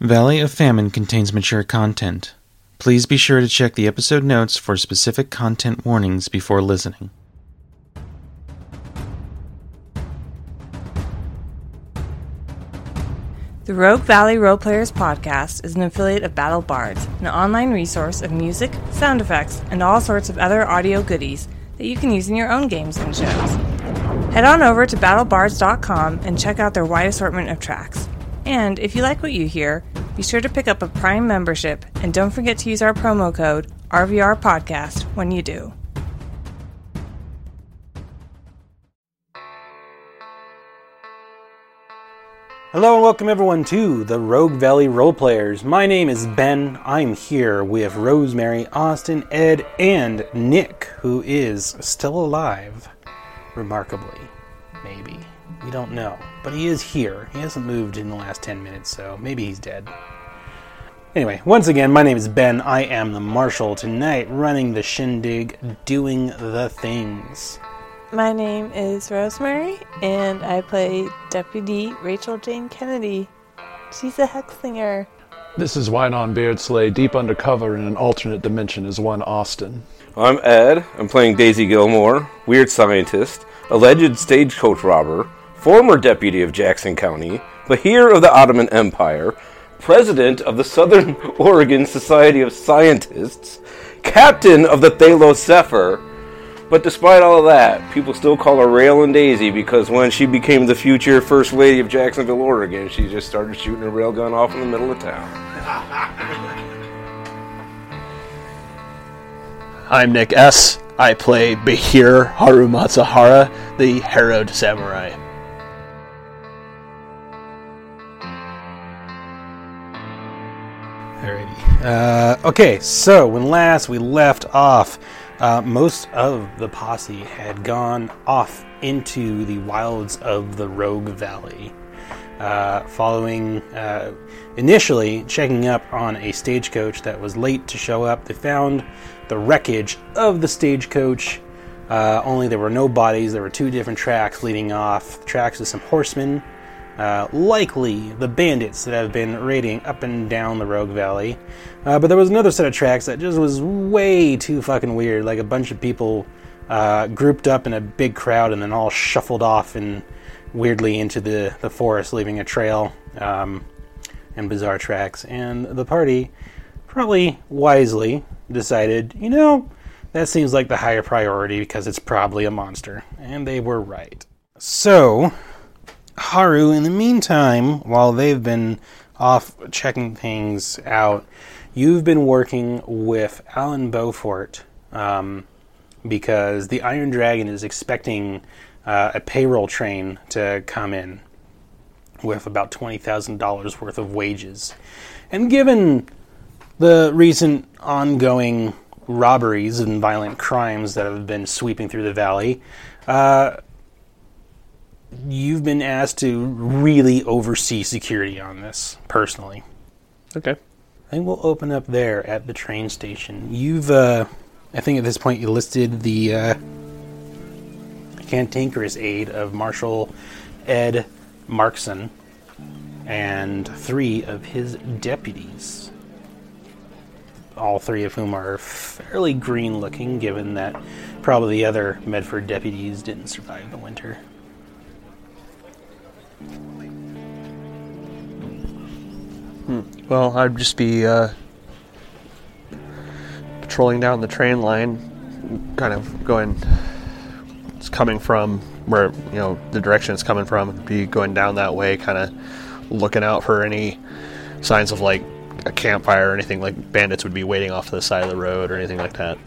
Valley of Famine contains mature content. Please be sure to check the episode notes for specific content warnings before listening. The Rogue Valley Roleplayers podcast is an affiliate of Battle Bards, an online resource of music, sound effects, and all sorts of other audio goodies that you can use in your own games and shows. Head on over to battlebards.com and check out their wide assortment of tracks. And if you like what you hear, be sure to pick up a Prime membership and don't forget to use our promo code RVR Podcast when you do. Hello and welcome everyone to the Rogue Valley Roleplayers. My name is Ben. I'm here with Rosemary, Austin, Ed, and Nick, who is still alive. Remarkably. Maybe. We don't know. But he is here. He hasn't moved in the last 10 minutes, so maybe he's dead. Anyway, once again, my name is Ben. I am the Marshal tonight, running the shindig, doing the things. My name is Rosemary, and I play Deputy Rachel Jane Kennedy. She's a Hexslinger. This is Wynon Beardsley, deep undercover in an alternate dimension as one Austin. I'm Ed. I'm playing Daisy Gilmore, weird scientist, alleged stagecoach robber, former deputy of Jackson County, Bahir of the Ottoman Empire, president of the Southern Oregon Society of Scientists, captain of the Thalos Zephyr. But despite all of that, people still call her Rail and Daisy because when she became the future First Lady of Jacksonville, Oregon, she just started shooting a railgun off in the middle of town. I'm Nick S. I play Bahir Haru Matsuhara, the harrowed samurai. Alrighty. Uh, okay, so when last we left off, uh, most of the posse had gone off into the wilds of the Rogue Valley. Uh, following uh, initially checking up on a stagecoach that was late to show up, they found the wreckage of the stagecoach. Uh, only there were no bodies. There were two different tracks leading off tracks of some horsemen, uh, likely the bandits that have been raiding up and down the Rogue Valley. Uh, but there was another set of tracks that just was way too fucking weird. Like a bunch of people uh, grouped up in a big crowd and then all shuffled off and weirdly into the, the forest, leaving a trail um, and bizarre tracks. And the party, probably wisely, decided, you know, that seems like the higher priority because it's probably a monster. And they were right. So, Haru, in the meantime, while they've been off checking things out, you've been working with Alan Beaufort um, because the Iron Dragon is expecting uh, a payroll train to come in with about $20,000 worth of wages. And given the recent ongoing robberies and violent crimes that have been sweeping through the valley, uh, you've been asked to really oversee security on this personally. Okay. I think we'll open up there at the train station. You've, uh, I think at this point you listed the uh, cantankerous aid of Marshal Ed Markson and three of his deputies. All three of whom are fairly green looking, given that probably the other Medford deputies didn't survive the winter. Well, I'd just be uh, patrolling down the train line, kind of going. It's coming from where you know the direction it's coming from. Be going down that way, kind of looking out for any signs of like a campfire or anything like bandits would be waiting off to the side of the road or anything like that.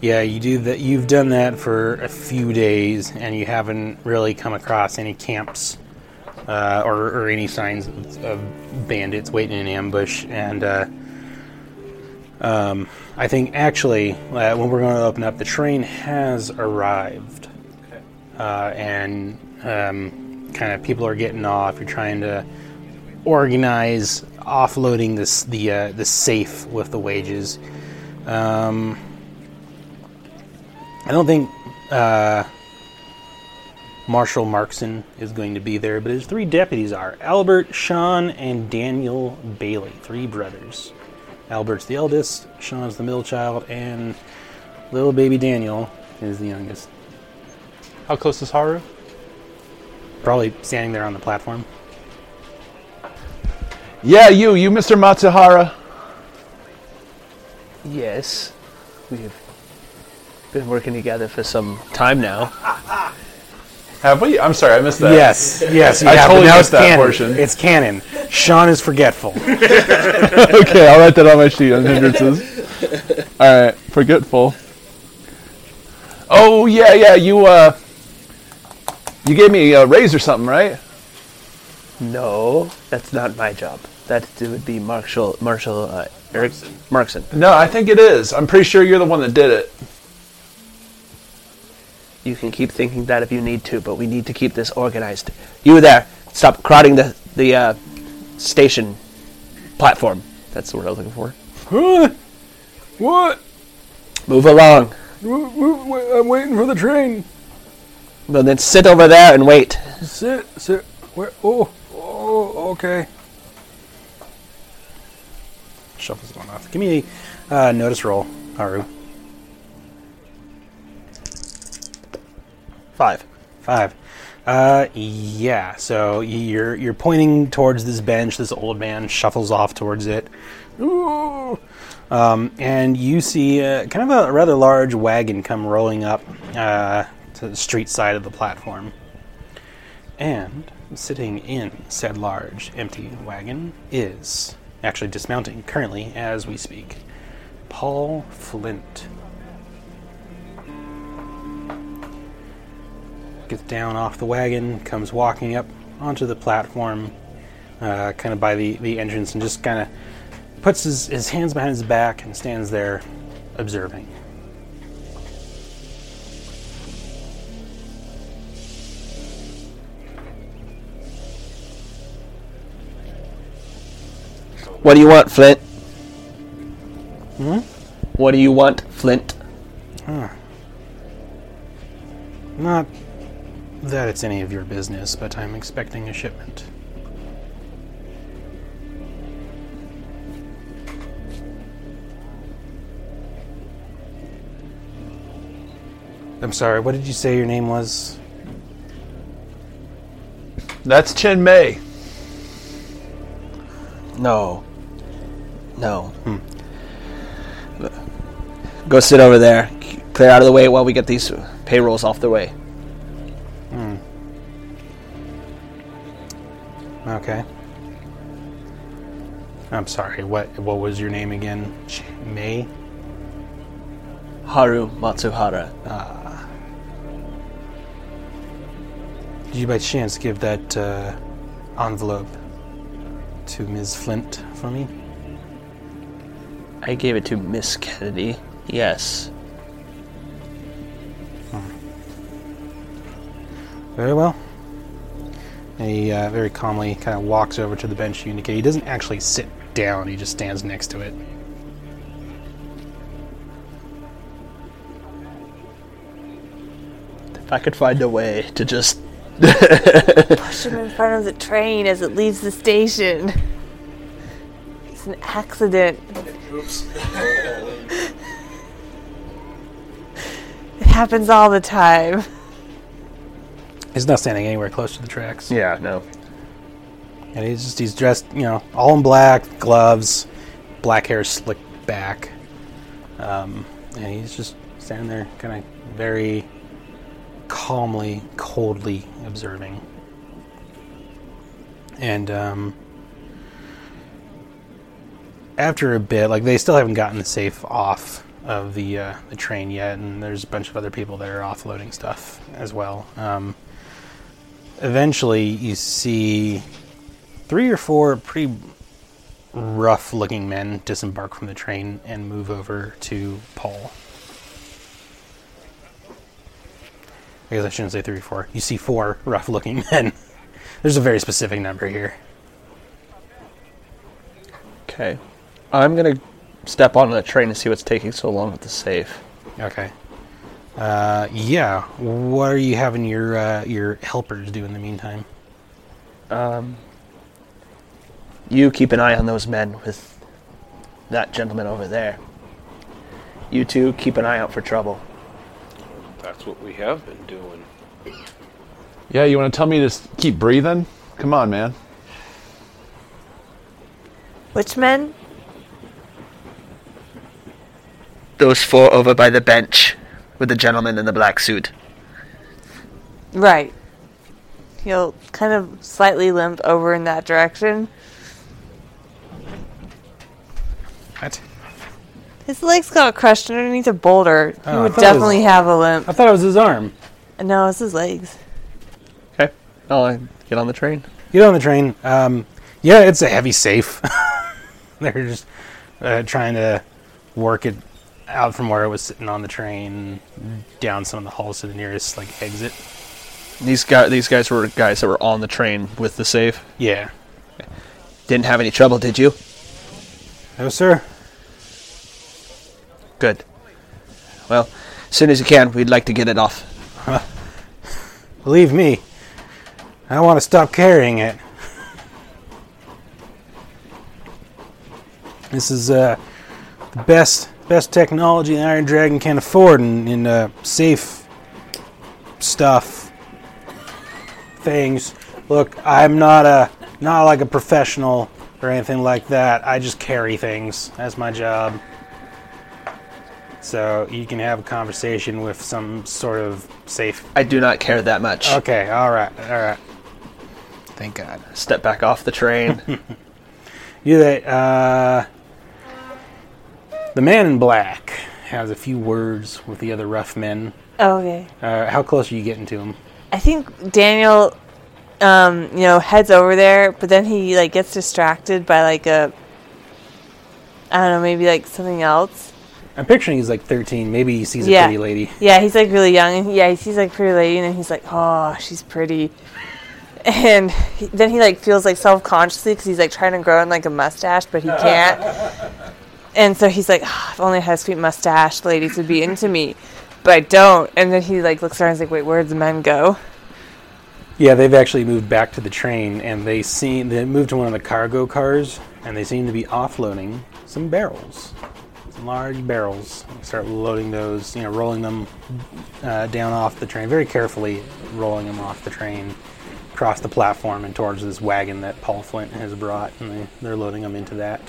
Yeah, you do that. You've done that for a few days, and you haven't really come across any camps uh, or, or any signs of, of bandits waiting in ambush. And uh, um, I think actually, uh, when we're going to open up, the train has arrived, uh, and um, kind of people are getting off. You're trying to organize offloading this the uh, the safe with the wages. Um, I don't think uh, Marshal Markson is going to be there, but his three deputies are Albert, Sean, and Daniel Bailey, three brothers. Albert's the eldest, Sean's the middle child, and little baby Daniel is the youngest. How close is Haru? Probably standing there on the platform. Yeah, you, you, Mr. Matsuhara. Yes, we've been working together for some time now. Have we? I'm sorry, I missed that. Yes, yes, you I have, totally now missed it's that canon. portion. It's canon. Sean is forgetful. okay, I'll write that on my sheet on hindrances. All right, forgetful. Oh yeah, yeah. You uh, you gave me a raise or something, right? No, that's not my job. That would be Marshall Marshall uh, Eric Markson. No, I think it is. I'm pretty sure you're the one that did it. You can keep thinking that if you need to, but we need to keep this organized. You there, stop crowding the the uh, station platform. That's the word I was looking for. What? What? Move along. I'm waiting for the train. Well, then sit over there and wait. Sit, sit. Where? Oh, oh, okay. Shuffle's going off. Give me a uh, notice roll, Haru. Five. Five. Uh, yeah. So you're you're pointing towards this bench. This old man shuffles off towards it. Ooh. Um, and you see uh, kind of a rather large wagon come rolling up uh, to the street side of the platform. And sitting in said large empty wagon is actually dismounting currently as we speak. Paul Flint. Gets down off the wagon, comes walking up onto the platform, uh, kind of by the, the entrance, and just kind of puts his, his hands behind his back and stands there observing. What do you want, Flint? Hmm? What do you want, Flint? Huh. Not that it's any of your business, but I'm expecting a shipment. I'm sorry, what did you say your name was? That's Chen Mei. No. No. Hmm. Go sit over there. Clear out of the way while we get these payrolls off the way. I'm sorry, what what was your name again? Ch- May? Haru Matsuhara. Did you by chance give that uh, envelope to Ms. Flint for me? I gave it to Miss Kennedy. Yes. Very well. And he uh, very calmly kind of walks over to the bench you indicate. He doesn't actually sit down, he just stands next to it. If I could find a way to just Push him in front of the train as it leaves the station. It's an accident. it happens all the time. He's not standing anywhere close to the tracks. Yeah, no. And he's just he's dressed, you know, all in black, gloves, black hair slicked back. Um, and he's just standing there kind of very calmly, coldly observing. And um, after a bit, like they still haven't gotten the safe off of the uh, the train yet, and there's a bunch of other people that are offloading stuff as well. Um, eventually, you see three or four pretty rough looking men disembark from the train and move over to Paul. I guess I shouldn't say three or four. You see four rough looking men. There's a very specific number here. Okay. I'm gonna step onto the train and see what's taking so long with the safe. Okay. Uh, yeah. What are you having your uh, your helpers do in the meantime? Um, you keep an eye on those men with that gentleman over there. You two keep an eye out for trouble. That's what we have been doing. Yeah, you want to tell me to s- keep breathing? Come on, man. Which men? Those four over by the bench with the gentleman in the black suit. Right. He'll kind of slightly limp over in that direction. What? His legs got crushed underneath a boulder. Oh, he I would thought it was- definitely have a limp. I thought it was his arm. No, it's his legs. Okay. I'll uh, get on the train. Get on the train. Um, yeah, it's a heavy safe. They're just uh, trying to work it out from where it was sitting on the train down some of the halls to the nearest like exit. These guys, these guys were guys that were on the train with the safe. Yeah. Didn't have any trouble, did you? No, sir. Good. Well, as soon as you can, we'd like to get it off. Believe me, I want to stop carrying it. This is uh, the best best technology the Iron Dragon can afford in, in uh, safe stuff things. Look, I'm not a not like a professional or anything like that. I just carry things. That's my job. So you can have a conversation with some sort of safe I do not care that much. Okay, all right, all right. Thank God. Step back off the train. You that uh, the man in black has a few words with the other rough men. Oh, okay. Uh, how close are you getting to him? I think Daniel, um, you know, heads over there, but then he like gets distracted by like a, I don't know, maybe like something else. I'm picturing he's like 13. Maybe he sees a Yeah. pretty lady. Yeah, he's like really young, yeah, he sees like pretty lady, and then he's like, oh, she's pretty. And he, then he like feels like self consciously because he's like trying to grow in like a mustache, but he can't. and so he's like, "Ah, if only I had a sweet mustache, ladies would be into me, but I don't. And then he like looks around, and he's like, wait, where'd the men go? Yeah, they've actually moved back to the train, and they seem they moved to one of the cargo cars, and they seem to be offloading some barrels, large barrels. Start loading those, you know, rolling them uh, down off the train very carefully, rolling them off the train, across the platform, and towards this wagon that Paul Flint has brought, and they, they're loading them into that.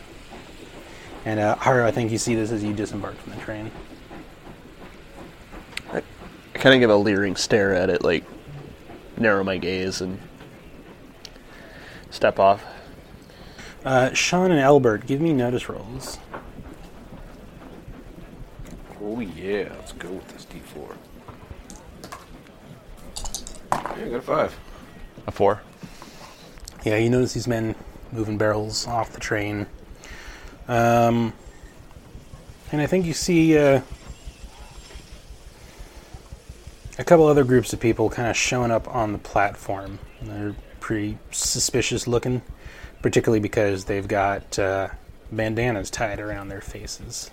And uh, Haru, I think you see this as you disembark from the train. I kind of give a leering stare at it, like narrow my gaze and step off. Uh, Sean and Albert, give me notice rolls. Oh yeah, let's go with this D4. Yeah, I got a five. A four. Yeah, you notice these men moving barrels off the train. Um, and I think you see uh, a couple other groups of people kind of showing up on the platform. They're pretty suspicious looking, particularly because they've got uh, bandanas tied around their faces.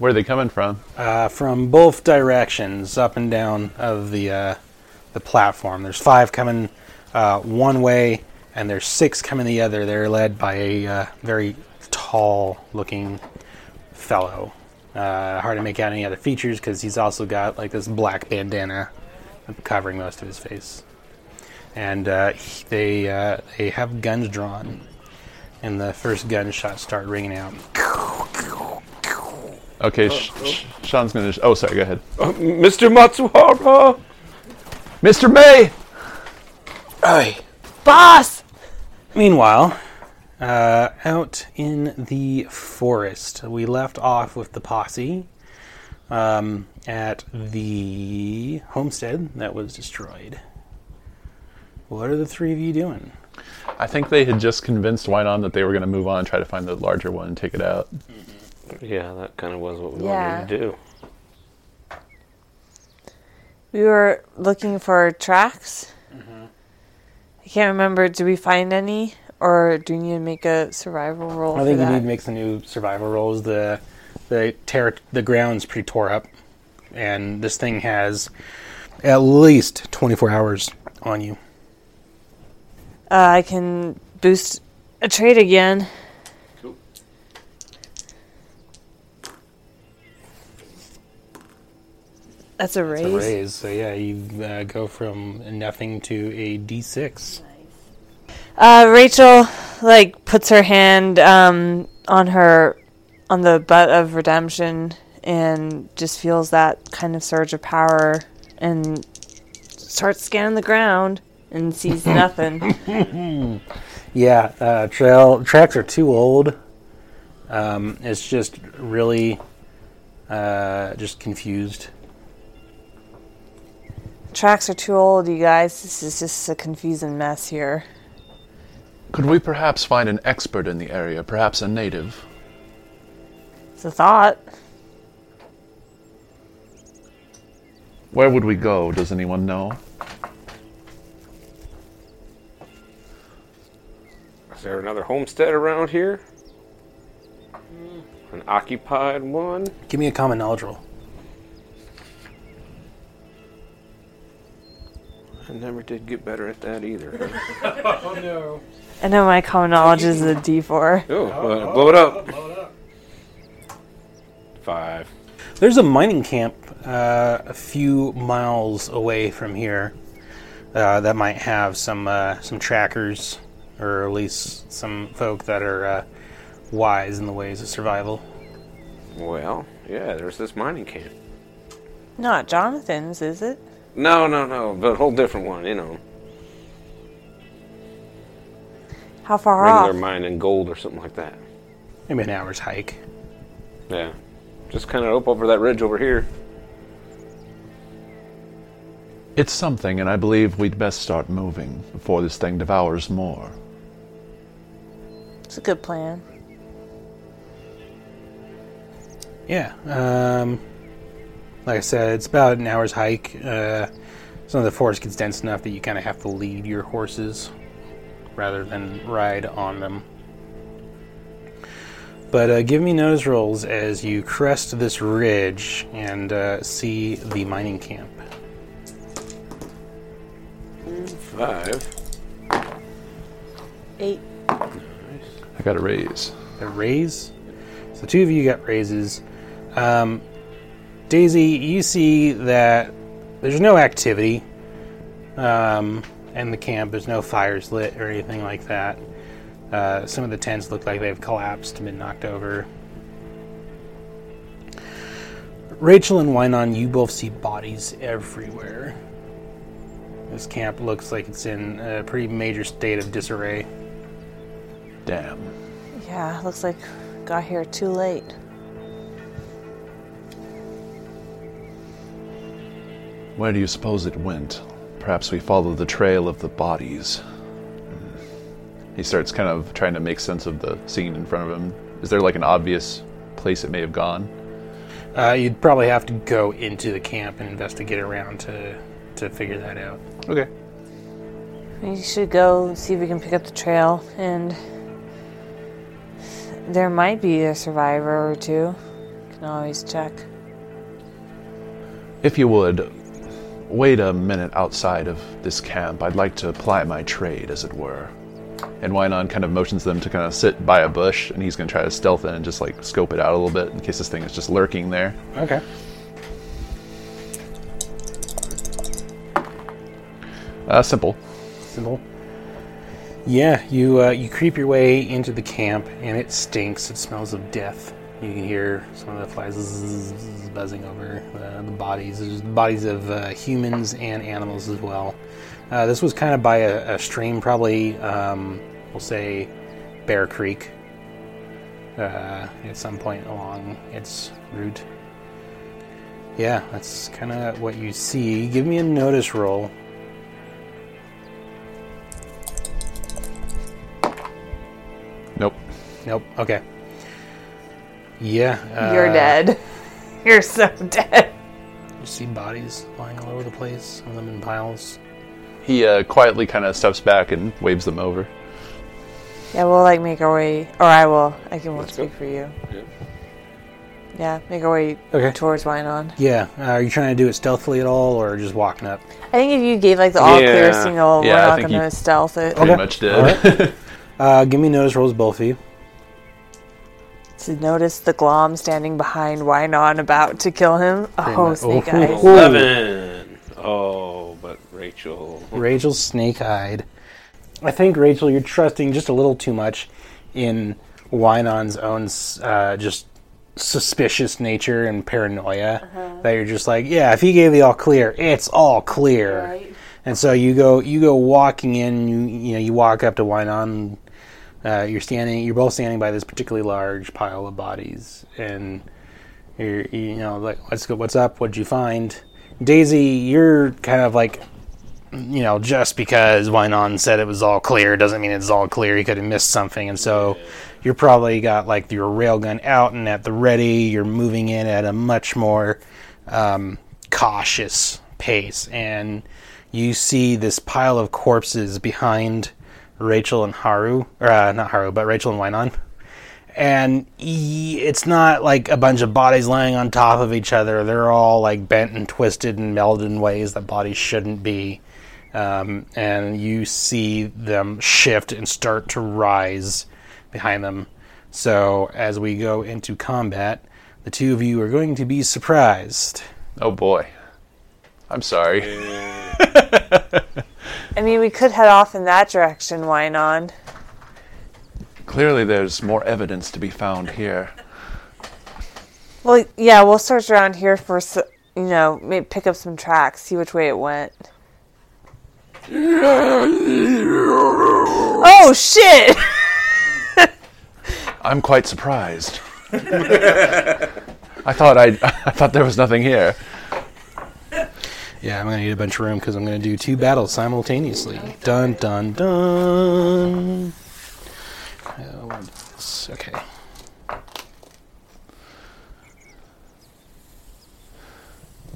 Where are they coming from? Uh, from both directions, up and down of the uh, the platform. There's five coming uh, one way, and there's six coming the other. They're led by a uh, very tall-looking fellow. Uh, hard to make out any other features because he's also got like this black bandana covering most of his face, and uh, he- they they have guns drawn, and the first gunshots start ringing out. Okay, Sh- Sh- Sean's gonna. Oh, sorry. Go ahead. Uh, Mr. Matsuhara! Mr. May. Aye. Boss! Meanwhile, uh, out in the forest, we left off with the posse um, at the homestead that was destroyed. What are the three of you doing? I think they had just convinced Wynon that they were going to move on and try to find the larger one and take it out. Yeah, that kind of was what we Yeah. wanted to do. We were looking for tracks. I can't remember. Did we find any, or do we need to make a survival roll I for think you that? need to make some new survival rolls. The the tear the ground's pretty tore up. and this thing has at least 24 hours on you. Uh, I can boost a trade again. That's a raise. It's a raise. So yeah, you uh, go from nothing to a D6. Uh, Rachel like puts her hand um, on her on the butt of redemption and just feels that kind of surge of power and starts scanning the ground and sees nothing. Yeah, uh, trail tracks are too old. Um, it's just really uh, just confused. Tracks are too old, you guys. This is just a confusing mess here. Could we perhaps find an expert in the area, perhaps a native? It's a thought. Where would we go? Does anyone know? Is there another homestead around here? Hmm. An occupied one? Give me a common knowledge roll. I never did get better at that either. Oh no. I know my common knowledge is a D4. oh, uh, blow it up. Five. There's a mining camp uh, a few miles away from here uh, that might have some uh, some trackers, or at least some folk that are uh, wise in the ways of survival. Well, yeah, there's this mining camp. Not Jonathan's, is it? No, no, no, but a whole different one, you know. How far Regular off? mining gold or something like that. Maybe an hour's hike. Yeah. Just kind of up over that ridge over here. It's something, and I believe we'd best start moving before this thing devours more. It's a good plan. Yeah. Um, like I said, it's about an hour's hike. Uh, some of the forest gets dense enough that you kind of have to lead your horses rather than ride on them. But uh, give me nose rolls as you crest this ridge and uh, see the mining camp. Five. Eight. I got a raise. A raise. So two of you got raises. Um, Daisy, you see that there's no activity um, in the camp. There's no fires lit or anything like that. Uh, some of the tents look like they've collapsed and been knocked over. Rachel and Wynon, you both see bodies everywhere. This camp looks like it's in a pretty major state of disarray. Damn. Yeah, looks like got here too late. Where do you suppose it went? Perhaps we follow the trail of the bodies. He starts kind of trying to make sense of the scene in front of him. Is there like an obvious place it may have gone? Uh, you'd probably have to go into the camp and investigate around to to figure that out. Okay. We should go see if we can pick up the trail, and there might be a survivor or two. Can always check. If you would, wait a minute outside of this camp. I'd like to ply my trade, as it were. And Wynon kind of motions them to kind of sit by a bush, and he's going to try to stealth in and just like scope it out a little bit in case this thing is just lurking there. Okay. Uh, simple. Simple. Yeah, you uh, you creep your way into the camp, and it stinks. It smells of death. You can hear some of the flies zzz, buzzing over uh, the bodies. There's bodies of uh, humans and animals as well. Uh, this was kind of by a, a stream, probably um, we'll say Bear Creek, uh, at some point along its route. Yeah, that's kind of what you see. Give me a notice roll. Nope. Nope. Okay. Yeah. Uh, You're dead. You're so dead. You see bodies lying all over the place, some of them in piles. He uh, quietly kind of steps back and waves them over. Yeah, we'll like make our way, or I will. I can won't Let's go. speak for you. Yeah, make our way Okay. towards Wynon. Yeah. Uh, are you trying to do it stealthily at all, or just walking up? I think if you gave like the all clear Yeah. signal, Yeah, we're I not think going to stealth it. Pretty Okay. much did. Alright. Uh, give me notice rolls, both of you. To notice the glom standing behind Wynon about to kill him. Oh, much. snake Oh. eyes. Ooh. Eleven. Oh, but Rachel. Rachel's snake-eyed. I think Rachel, you're trusting just a little too much in Wynon's own uh, just suspicious nature and paranoia. That you're just like, yeah, if he gave the all clear, it's all clear. Right. And so you go, you go walking in. You you know, you walk up to Wynon. Uh, you're standing. You're both standing by this particularly large pile of bodies, and you're you know like, what's go, what's up? What'd you find? Daisy, you're kind of like you know, just because Wynon said it was all clear doesn't mean it's all clear. He could have missed something, and so you're probably got like your railgun out and at the ready. You're moving in at a much more um, cautious pace, and you see this pile of corpses behind Rachel and Haru, or uh, not Haru, but Rachel and Wynon. And y- it's not like a bunch of bodies laying on top of each other. They're all like bent and twisted and melded in ways that bodies shouldn't be um, and you see them shift and start to rise behind them. So as we go into combat, the two of you are going to be surprised. oh boy. I'm sorry. I mean, we could head off in that direction, Wynon. Clearly, there's more evidence to be found here. Well, yeah, we'll search around here for, you know, maybe pick up some tracks, see which way it went. oh, shit! I'm quite surprised. I thought I, I thought there was nothing here. Yeah, I'm to need a bunch of room because I'm to do two battles simultaneously. Dun dun dun. Uh, what is this? Okay.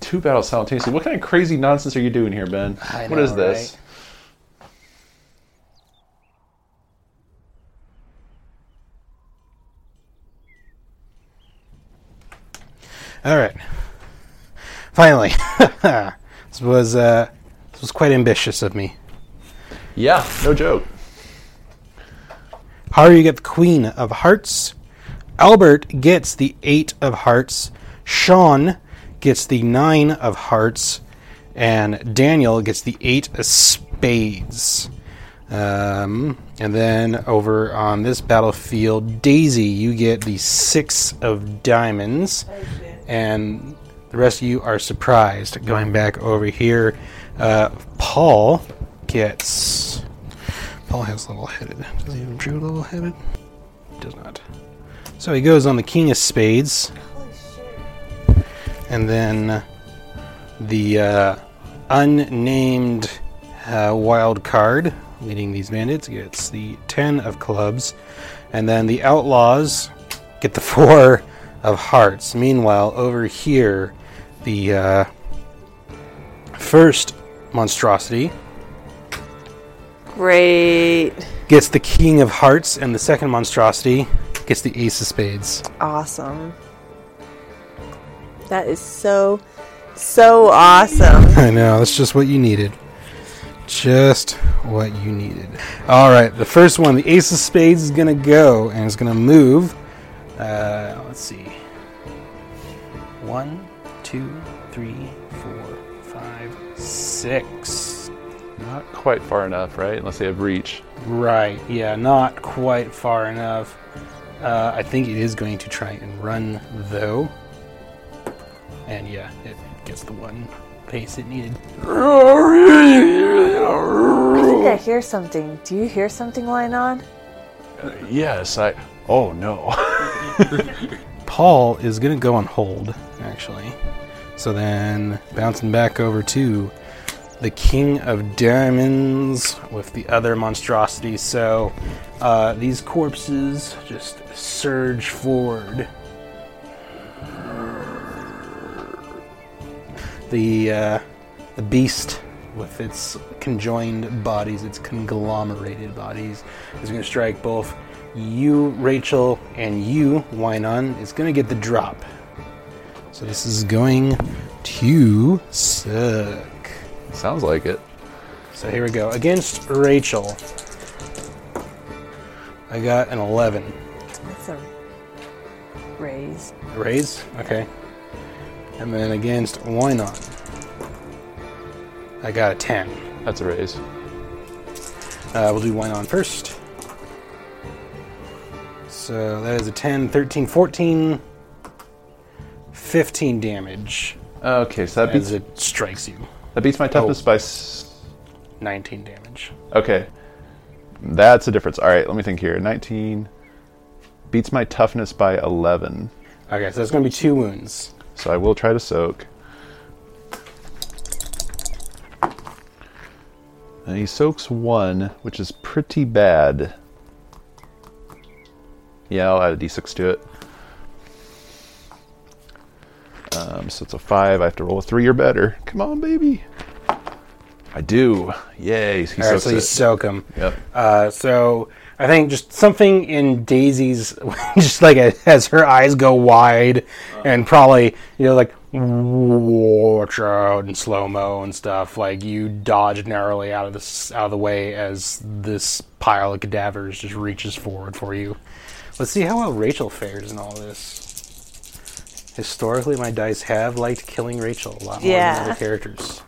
Two battles simultaneously. What kind of crazy nonsense are you doing here, Ben? I what is know, this? All right. Finally, this was uh, this was quite ambitious of me. Yeah, no joke. Haru, you get the Queen of Hearts. Albert gets the Eight of Hearts. Sean gets the Nine of Hearts. And Daniel gets the Eight of Spades. Um, and then over on this battlefield, Daisy, you get the Six of Diamonds. And the rest of you are surprised. Going back over here, uh, Paul gets. Paul has level headed. Does he have true level headed? Does not. So he goes on the King of Spades. And then the uh, unnamed uh, wild card leading these bandits gets the Ten of Clubs. And then the Outlaws get the Four of Hearts. Meanwhile, over here, the uh, first monstrosity Great. gets the King of Hearts, and the second monstrosity gets the Ace of Spades. Awesome. That is so, so awesome. I know, that's just what you needed. Just what you needed. All right, the first one, the Ace of Spades, is going to go and it's going to move. Uh, let's see. One, two, three, four, five, six. Not quite far enough, right? Unless they have reach. Right, yeah, not quite far enough. Uh, I think it is going to try and run, though. And yeah, it gets the one pace it needed. I think I hear something. Do you hear something, Wynon? Yes, I. Oh no. Paul is going to go on hold, actually. So then bouncing back over to the King of Diamonds with the other monstrosities. So uh, these corpses just surge forward. The uh, the beast with its conjoined bodies, its conglomerated bodies, is going to strike both you, Rachel, and you, Wynon. Is going to get the drop. So this is going to suck. Sounds like it. So here we go. Against Rachel, I got an 11. That's a raise. Raise? Okay. And then against Wynon, I got a 10. That's a raise. Uh, we'll do Wynon first. So that is a 10, 13, 14, 15 damage Okay, so that as beats it strikes you. that beats my toughness oh. by. S- 19 damage. okay, that's a difference. All right, let me think here. 19 beats my toughness by 11. Okay, so that's going to be two wounds. So I will try to soak. And he soaks one, which is pretty bad. Yeah, I'll add a d6 to it. Um, so it's a five. I have to roll a three or better. Come on, baby. I do. Yay! He All right, soaks so you it. soak him. Yep. Uh, so I think just something in Daisy's, just like as her eyes go wide, and probably you know like watch out in slow mo and stuff. Like you dodge narrowly out of this out of the way as this pile of cadavers just reaches forward for you. Let's see how well Rachel fares in all this. Historically, my dice have liked killing Rachel a lot more Yeah. than other characters.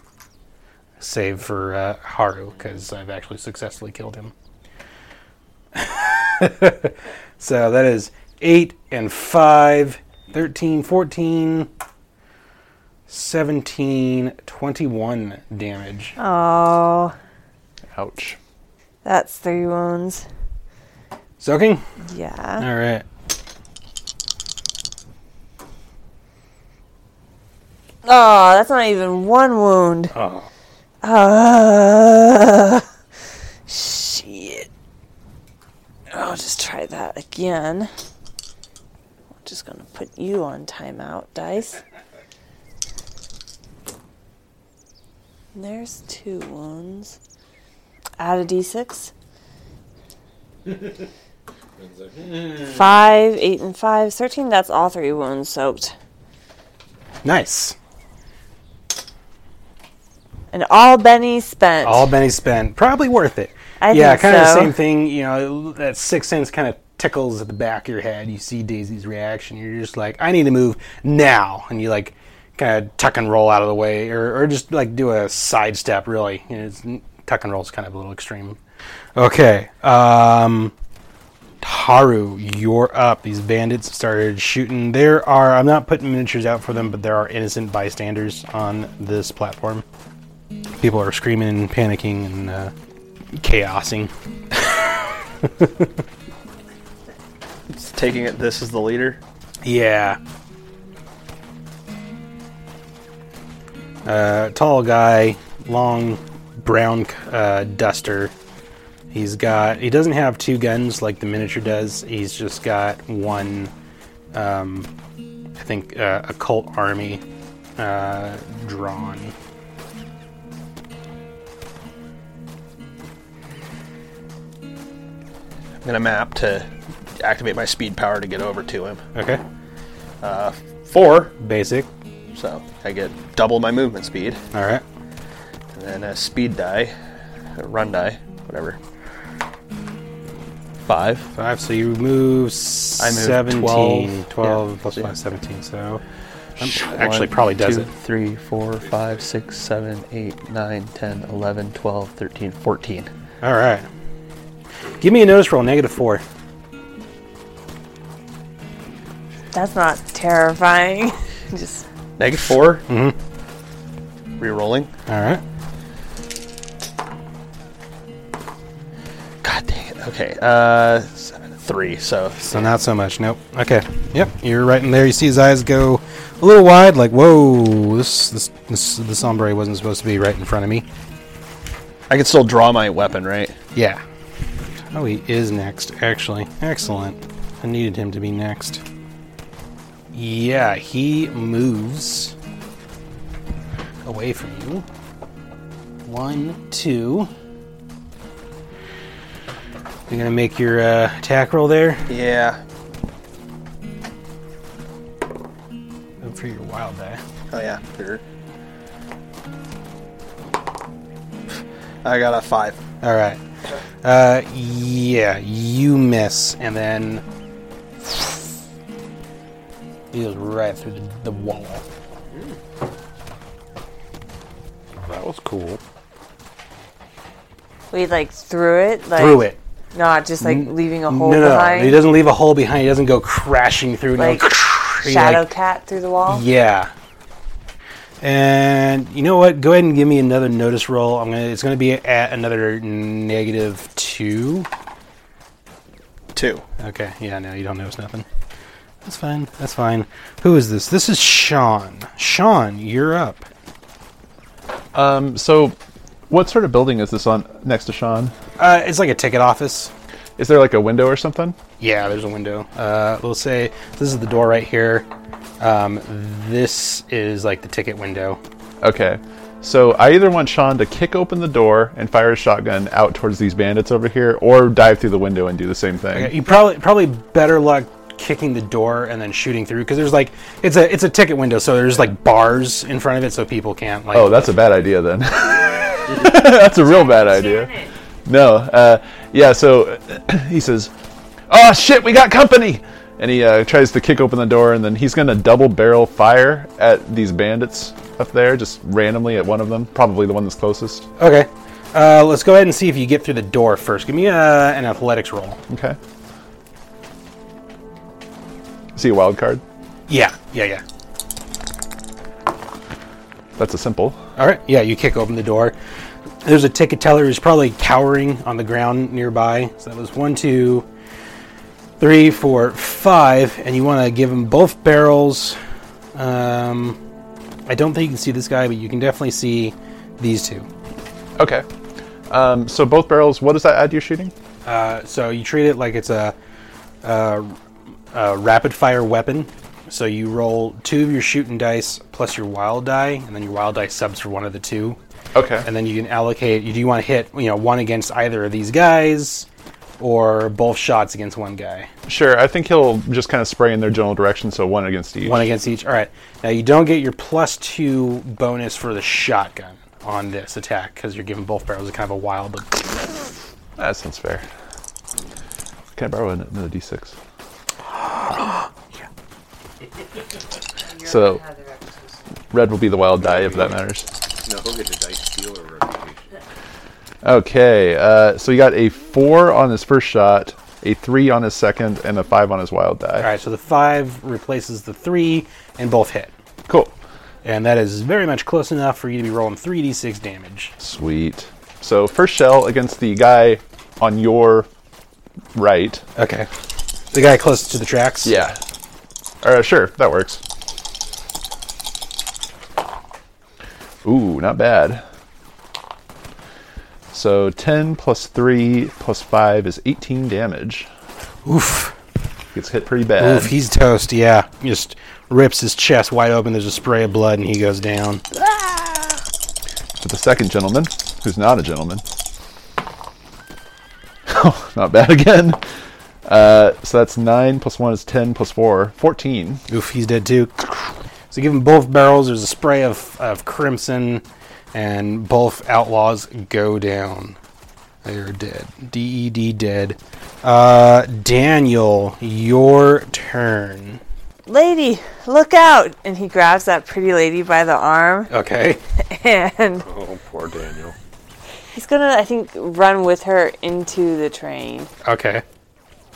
Save for uh, Haru, because I've actually successfully killed him. so that is 8 and 5, 13, 14, 17, 21 damage. Oh, Ouch. that's three wounds. Soaking? Yeah. All right. Oh, that's not even one wound. Oh. Uh, shit. I'll just try that again. I'm just gonna put you on timeout, dice. There's two wounds. Add a d6. five, eight, and five. Thirteen. That's all three wounds soaked, Nice. And all Benny spent. All Benny spent. Probably worth it. I yeah, kind of the same thing. You know, that sixth sense kind of tickles at the back of your head. You see Daisy's reaction. You're just like, I need to move now. And you like kind of tuck and roll out of the way, or, or just like do a sidestep, really. You know, it's, tuck and roll is kind of a little extreme. Okay. Um, Haru, you're up. These bandits started shooting. There are, I'm not putting miniatures out for them, but there are innocent bystanders on this platform. People are screaming and panicking and uh, chaosing. Taking it, this is the leader. Yeah. Uh, tall guy, long brown uh, duster. He's got. He doesn't have two guns like the miniature does. He's just got one. Um, I think uh, a Colt Army uh, drawn. I'm gonna map to activate my speed power to get over to him. Okay. Four, Basic. so I get double my movement speed, All right. and then a speed die, a run die, whatever. Five. Five. So you move I move 17. 12. 12 Yeah. plus Yeah. 5, 17. So um, actually probably One, does two, it. three, four, five, six, seven, eight, nine, 10, 11, 12, 13, 14. All right. Give me a notice roll, negative four. That's not terrifying. Just Negative 4 Mm-hmm. Rerolling. All right. God dang it. Okay. Uh, seven, three. So So not so much. Nope. Okay. Yep. You're right in there. You see his eyes go a little wide, like whoa. This this this this hombre wasn't supposed to be right in front of me. I can still draw my weapon, right? Yeah. Oh, he is next. Actually, excellent. I needed him to be next. Yeah, he moves away from you. One, two. You're gonna make your uh, attack roll there. Yeah. for your wild die. Oh yeah, sure. I got a five. All right. Uh, yeah, you miss, and then he goes right through the, the wall. That was cool. We like threw it, like through it. not just like leaving a hole no, no, behind. he doesn't leave a hole behind. He doesn't go crashing through. like no, he, shadow like- cat through the wall. Yeah. And you know what? Go ahead and give me another notice roll. I'm gonna. It's gonna be at another negative two. Two. Okay. Yeah. No, you don't notice nothing. That's fine. That's fine. Who is this? This is Sean. Sean, you're up. Um, so, what sort of building is this on next to Sean? Uh, it's like a ticket office. Is there like a window or something? Yeah, there's a window. Uh, we'll say this is the door right here. Um, this is like the ticket window. Okay. So I either want Sean to kick open the door and fire a shotgun out towards these bandits over here, or dive through the window and do the same thing. Okay, You probably probably better luck kicking the door and then shooting through because there's like it's a it's a ticket window, so there's like bars in front of it, so people can't like. Oh, that's a bad idea then. that's a real bad idea. No, uh, yeah. So he says, "Oh shit, we got company!" And he uh, tries to kick open the door, and then he's gonna double barrel fire at these bandits up there, just randomly at one of them, probably the one that's closest. okay. Uh, let's go ahead and see if you get through the door first. Give me uh, an athletics roll. Okay. See a wild card? Yeah, yeah, yeah. That's a simple. All right. Yeah, you kick open the door. There's a ticket teller who's probably cowering on the ground nearby. So that was one, two, three, four, five, and you want to give him both barrels. Um, I don't think you can see this guy, but you can definitely see these two. Okay. Um, so both barrels. What does that add to your shooting? Uh, so you treat it like it's a, a, a rapid fire weapon. So you roll two of your shooting dice plus your wild die, and then your wild die subs for one of the two. Okay. and then you can allocate. You do you want to hit, you know, one against either of these guys, or both shots against one guy? Sure. I think he'll just kind of spray in their general direction, so one against each. One against each. All right. Now you don't get your plus two bonus for the shotgun on this attack because you're giving both barrels a kind of a wild. Look. That sounds fair. Can I borrow another d6? So, red will be the wild die if that matters. No, he'll get the dice stealer reputation. Okay, uh, so you got a four on his first shot, a three on his second, and a five on his wild die. All right. So the five replaces the three, and both hit, Cool. and that is very much close enough for you to be rolling three d six damage. Sweet. So first shell against the guy on your right. Okay. The guy closest to the tracks. Yeah. Uh, sure, that works. Ooh, not bad. So 10 plus 3 plus 5 is 18 damage. Oof. Gets hit pretty bad. Oof, he's toast, yeah. Just rips his chest wide open. There's a spray of blood, and he goes down. But the second gentleman, who's not a gentleman. Oh, not bad again. Uh, so that's 9 plus 1 is 10 plus 4, 14. Oof, he's dead too. So give him both barrels. There's a spray of, of crimson, and both outlaws go down. They're dead. DED dead. Uh, Daniel, your turn. Lady, look out! And he grabs that pretty lady by the arm, Okay. and Oh, poor Daniel. he's gonna, I think, run with her into the train, Okay.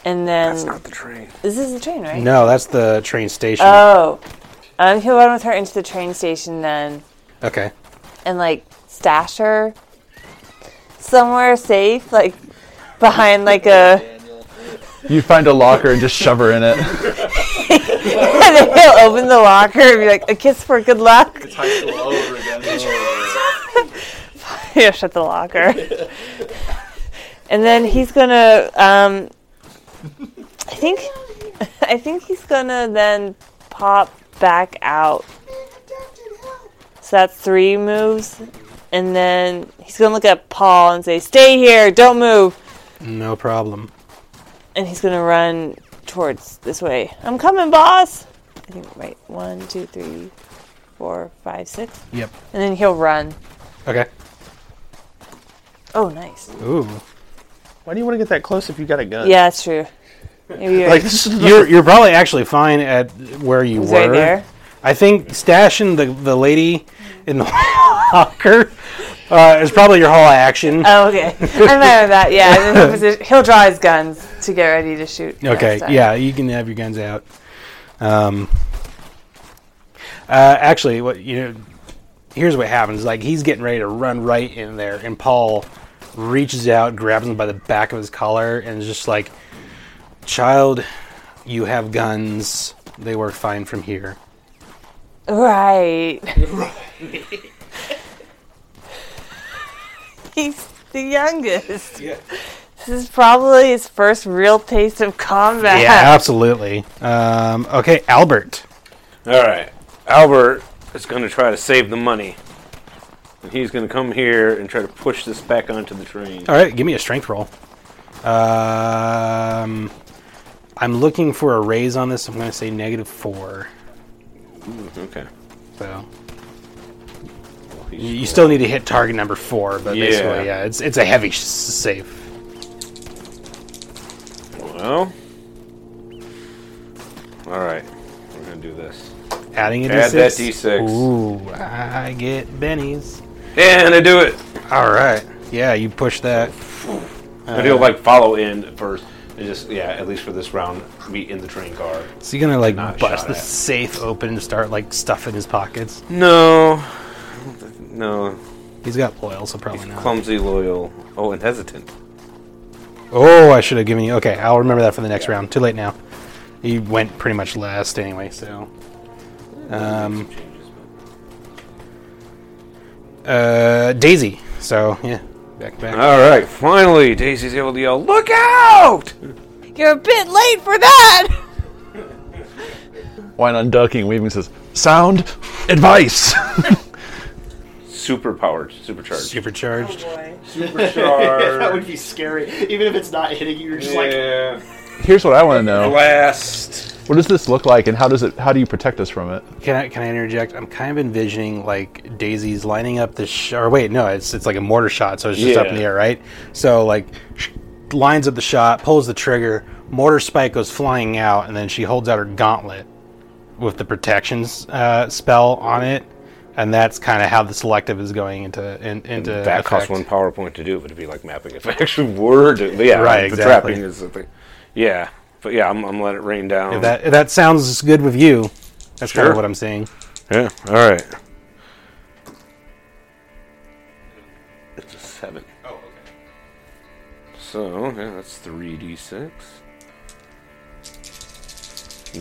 and then That's not the train. this is the train, right? No, that's the train station. Oh, um, he'll run with her into the train station then, okay. And like stash her somewhere safe, like behind like a. You find a locker and just shove her in it. and then he'll open the locker and be like, "A kiss for good luck." yeah, shut the locker. and then he's gonna. Um, I think. I think he's gonna then pop back out. So that's three moves, and then he's gonna look at Paul and say, "Stay here, don't move." No problem. And he's gonna run towards this way. I'm coming, boss. I think right. One, two, three, four, five, six, Yep. and then he'll run. Okay. Oh, nice. Ooh. Why do you want to get that close if you got a gun? Yeah, that's true. Maybe you're Like this is You're you're probably actually fine at where you he's were. right there. I think stashing the the lady in the locker uh, is probably your whole action. Oh, okay. I remember that. Yeah, he'll draw his guns to get ready to shoot. Okay, yeah, you can have your guns out. Um, uh, actually, what you know, here's what happens: like he's getting ready to run right in there, and Paul reaches out, grabs him by the back of his collar, and is just like, "Child, you have guns. They work fine from here." Right. He's the youngest. This is probably his first real taste of combat. Yeah, absolutely. Um, okay, Albert. All right. Albert is going to try to save the money. And he's going to come here and try to push this back onto the train. All right, give me a strength roll. Um, I'm looking for a raise on this. I'm going to say negative four. Okay. So He's- you still need to hit target number four, but Yeah. basically, yeah, it's it's a heavy save. Well. All right. We're going to do this. Adding a Add d6. that D6. Ooh, I get bennies. And I do it. All right. Yeah, you push that. and he'll like follow in at first. And just, yeah, at least for this round, be in the train car. So you're gonna like Not bust shot the at. safe open and start like stuffing his pockets. No. No. He's got loyal, so probably He's not. clumsy, loyal. Oh, and hesitant. Oh, I should have given you. Okay, I'll remember that for the next round. Too late now. He went pretty much last anyway, so. Um, uh, Daisy. So yeah, back back. All right, finally, Daisy's able to yell, "Look out!" You're a bit late for that. Wynon ducking, Weaving says, Sound advice! Super powered, supercharged. Supercharged. Oh, that would be scary. Even if it's not hitting you, you're just like, Yeah. Here's what I want to know. Blast. What does this look like and how does it how do you protect us from it? Can I can I interject? I'm kind of envisioning like Daisy's lining up the sh- or wait, no, it's it's like a mortar shot, so it's just up in the air, right? So like sh- lines up the shot, pulls the trigger, mortar spike goes flying out, and then she holds out her gauntlet with the protections uh, spell on it, and that's kind of how the selective is going into in, into That costs effect. one PowerPoint to do. but It would be like mapping if I actually were to. Yeah, Right, The exactly. trapping is the thing. Yeah, but yeah, I'm, I'm let it rain down. If that if that sounds good with you, that's kind of what I'm saying. yeah. All right. It's a seven. Oh, okay. So yeah, that's three d six.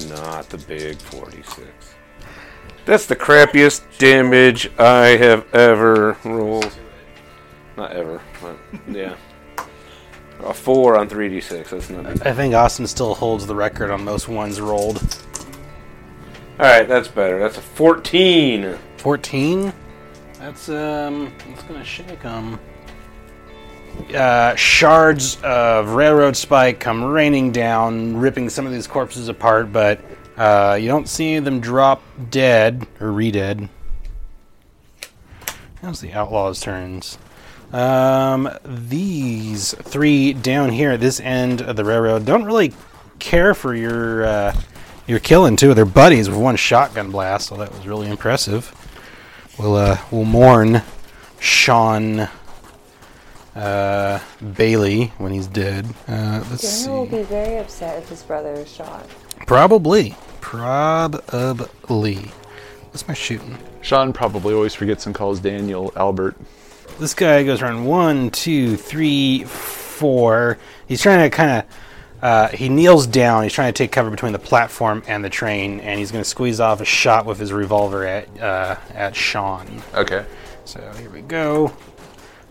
Not the big forty six. That's the crappiest damage I have ever rolled. Not ever, but yeah. A four on three d six. That's not. It. I think Austin still holds the record on most ones rolled. All right, that's better. That's a fourteen. 14 that's um that's gonna shake them uh, shards of railroad spike come raining down ripping some of these corpses apart but uh, you don't see them drop dead or re-dead How's the outlaws turns um, these three down here at this end of the railroad don't really care for your uh, your killing two of their buddies with one shotgun blast so that was really impressive We'll uh, we'll mourn Sean uh, Bailey when he's dead. Uh, let's Daniel will be very upset if his brother is shot. Probably, probably. What's my shooting? Sean probably always forgets and calls Daniel Albert. This guy goes around one, two, three, four. He's trying to kind of. Uh, he kneels down. He's trying to take cover between the platform and the train, and he's going to squeeze off a shot with his revolver at uh, at Sean. Okay. So here we go.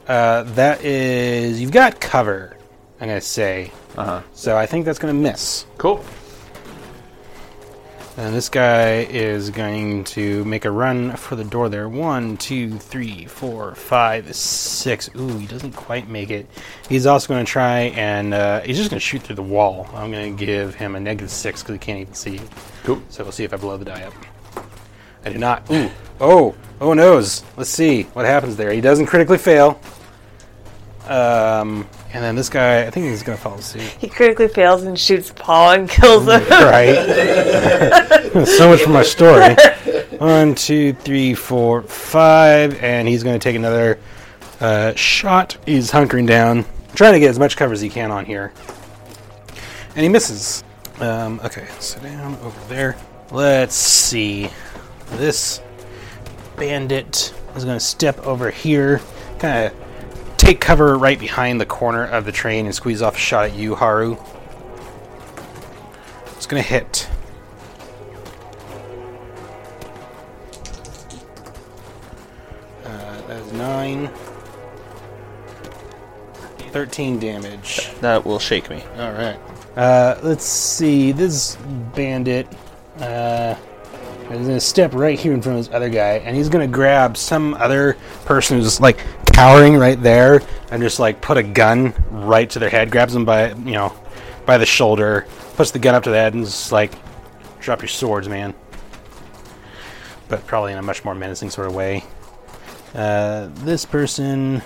Uh, that is you've got cover. I'm gonna say. Uh huh. So I think that's gonna miss. Cool. And this guy is going to make a run for the door there. One, two, three, four, five, six. Ooh, he doesn't quite make it. He's also going to try and uh, he's just going to shoot through the wall. I'm going to give him a negative six because he can't even see. Cool. So we'll see if I blow the die up. I do not. Ooh. Oh. Oh noes. Let's see what happens there. He doesn't critically fail. Um, and then this guy, I think he's going to follow suit. He critically fails and shoots Paul and kills him. right? so much for my story. One, two, three, four, five, and he's going to take another uh, shot. He's hunkering down, trying to get as much cover as he can on here, and he misses. Um, okay, sit down over there. Let's see. This bandit is going to step over here, kind of take cover right behind the corner of the train and squeeze off a shot at you, Haru. It's gonna hit. Uh, that is 9. 13 damage. That will shake me. Alright. Uh, let's see. This bandit uh, is gonna step right here in front of this other guy, and he's gonna grab some other person who's like cowering right there, and just like put a gun right to their head, grabs them by you know by the shoulder, puts the gun up to the head, and just like drop your swords, man. But probably in a much more menacing sort of way. Uh, this person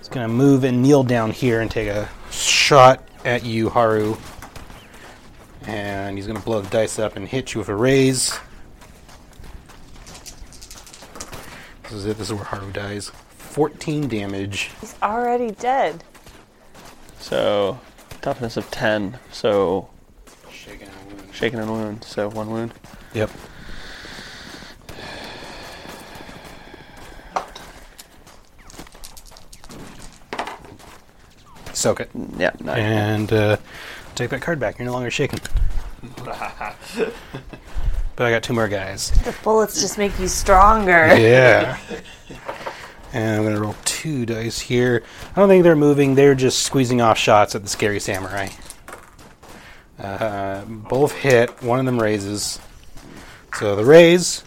is gonna move and kneel down here and take a shot at you, Haru. And he's going to blow the dice up and hit you with a raise. This is it. This is where Haru dies. 14 damage. He's already dead. So, toughness of 10. So, Shaken and wound. shaken and wound. So, one wound. Yep. Soak it. Yeah, nine. And uh, take that card back. You're no longer shaken. but I got two more guys. The bullets just make you stronger. Yeah. And I'm going to roll two dice here. I don't think they're moving. They're just squeezing off shots at the scary samurai. Uh, both hit. One of them raises. So the raise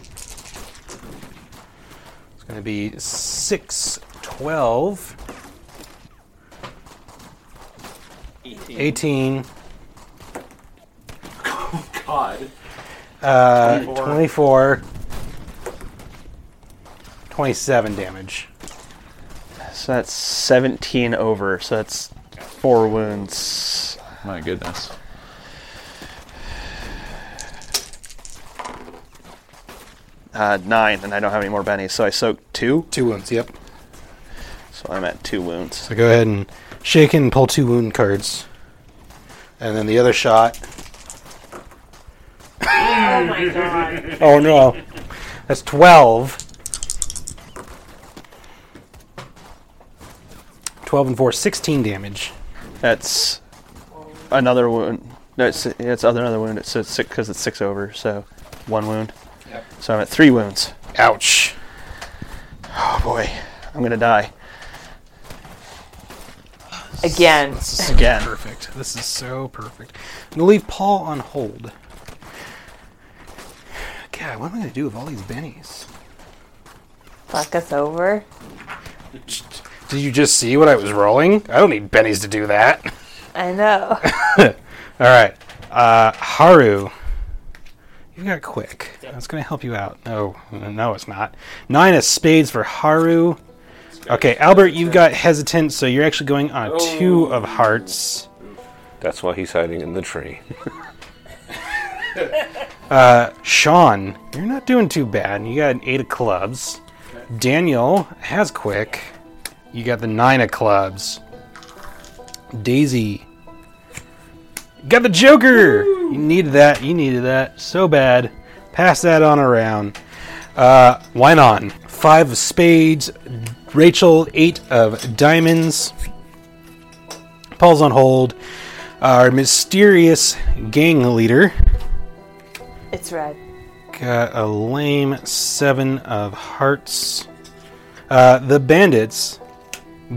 is going to be 6, 12, 18. God. Uh, 24. 27 damage. So that's 17 over. So that's four wounds. My goodness. Uh, nine, and I don't have any more bennies, so I soaked two. Two wounds, yep. So I'm at two wounds. So go ahead and shake and pull two wound cards. And then the other shot. Oh my god. Oh no. That's 12. 12 and 4, 16 damage. That's another wound. No, it's, it's other another wound. It's, it's six because it's six over. So one wound. Yep. So I'm at three wounds. Ouch. Oh boy, I'm gonna die Again. This is so again. perfect. This is so perfect. I'm going to leave Paul on hold. God, what am I going to do with all these bennies? Fuck us over. Did you just see what I was rolling? I don't need bennies to do that. I know. All right. Uh, Haru. You got quick. That's going to help you out. No, no, it's not. Nine of spades for Haru. Okay, Albert, you've got hesitant, so you're actually going on a two of hearts. That's why he's hiding in the tree. Sean, you're not doing too bad. You got an eight of clubs. Daniel has quick. You got the nine of clubs. Daisy, you got the Joker. You needed that. You needed that so bad. Pass that on around. Uh, why not? Five of spades. Rachel, eight of diamonds. Paul's on hold. Our mysterious gang leader It's red. got a lame seven of hearts. Uh, the bandits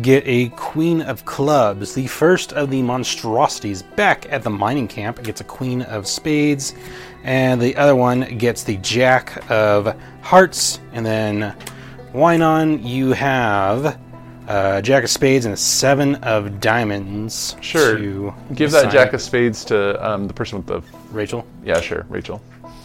get a Queen of Clubs, the first of the monstrosities back at the mining camp. Gets a Queen of Spades, and the other one gets the Jack of Hearts. And then Wynon, you have uh, Jack of Spades and a Seven of Diamonds. Sure. to Give that assign. Jack of Spades to um, the person with the. Rachel. Yeah, sure, Rachel.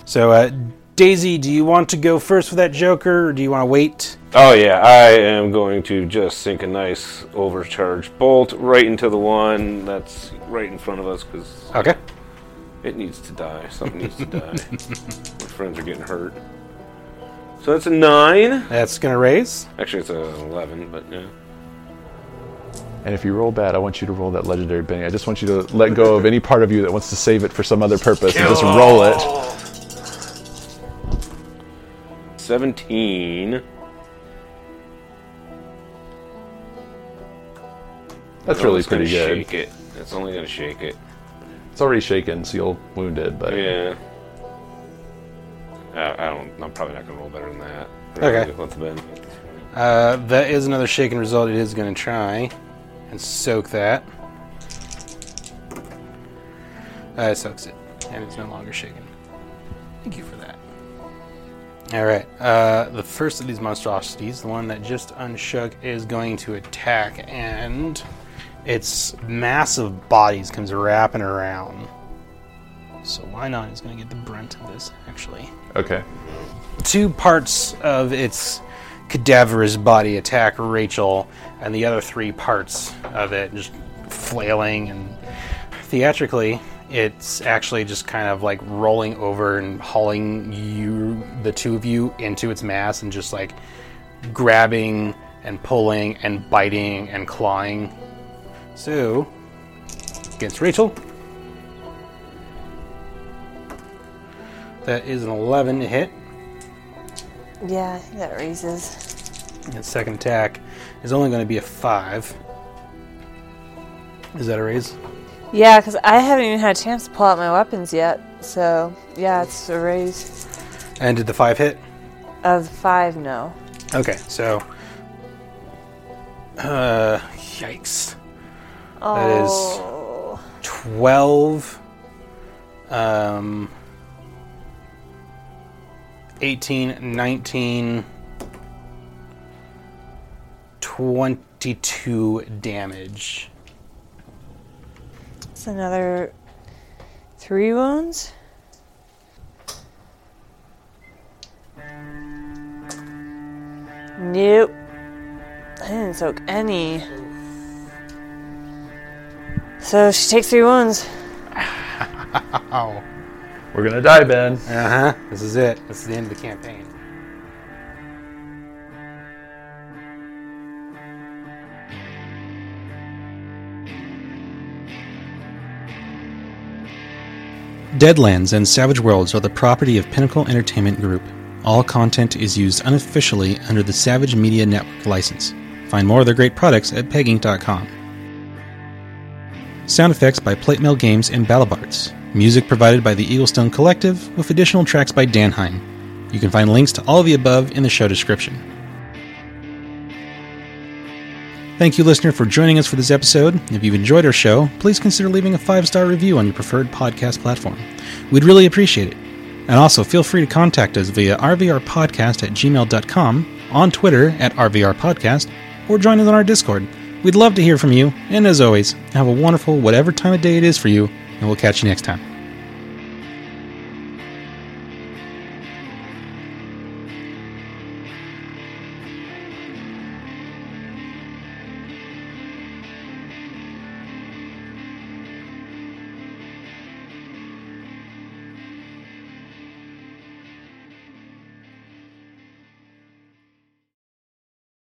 So, uh, Daisy, do you want to go first with that Joker, or do you want to wait? Oh yeah, I am going to just sink a nice overcharge bolt right into the one that's right in front of us because Okay. it needs to die. Something needs to die. My friends are getting hurt. So that's a nine. That's going to raise. Actually, it's a eleven, but yeah. And if you roll bad, I want you to roll that legendary Benny. I just want you to let go of any part of you that wants to save it for some other purpose and just roll it. Seventeen. That's really it's gonna pretty good. Shake it. It's only gonna shake it. It's already shaken, so you'll wound it, but Yeah. I, I don't. I'm probably not gonna roll better than that. Okay. What's been? Uh, that is another shaken result. It is going to try and soak that. Uh, it soaks it, and it's no longer shaken. Thank you for that. All right. Uh, the first of these monstrosities, the one that just unshook, is going to attack, and its massive bodies comes wrapping around. So why not? It's going to get the brunt of this, actually okay. two parts of its cadaverous body attack Rachel, and the other three parts of it just flailing and theatrically. It's actually just kind of like rolling over and hauling you, the two of you, into its mass and just like grabbing and pulling and biting and clawing. So, against Rachel, that is an 11 to hit. Yeah, I think that raises. And second attack is only going to be a five. Is that a raise? Yeah, because I haven't even had a chance to pull out my weapons yet. So, yeah, it's a raise. And did the five hit? Of five, no. Okay, so. Uh, yikes. That is- Oh. 12. Um. 18, 19. 22 damage. It's another three wounds. Nope. I didn't soak any. So she takes three wounds. We're gonna die, Ben. Uh huh. This is it. This is the end of the campaign. Deadlands and Savage Worlds are the property of Pinnacle Entertainment Group. All content is used unofficially under the Savage Media Network license. Find more of their great products at peginc.com. Sound effects by Plate Mail Games and BattleBards. Music provided by the Eaglestone Collective, with additional tracks by Danheim. You can find links to all of the above in the show description. Thank you, listener, for joining us for this episode. If you've enjoyed our show, please consider leaving a five star review on your preferred podcast platform. We'd really appreciate it. And also, feel free to contact us via rvrpodcast at gmail.com, on Twitter at rvrpodcast, or join us on our Discord. We'd love to hear from you, and as always, have a wonderful whatever time of day it is for you, and we'll catch you next time.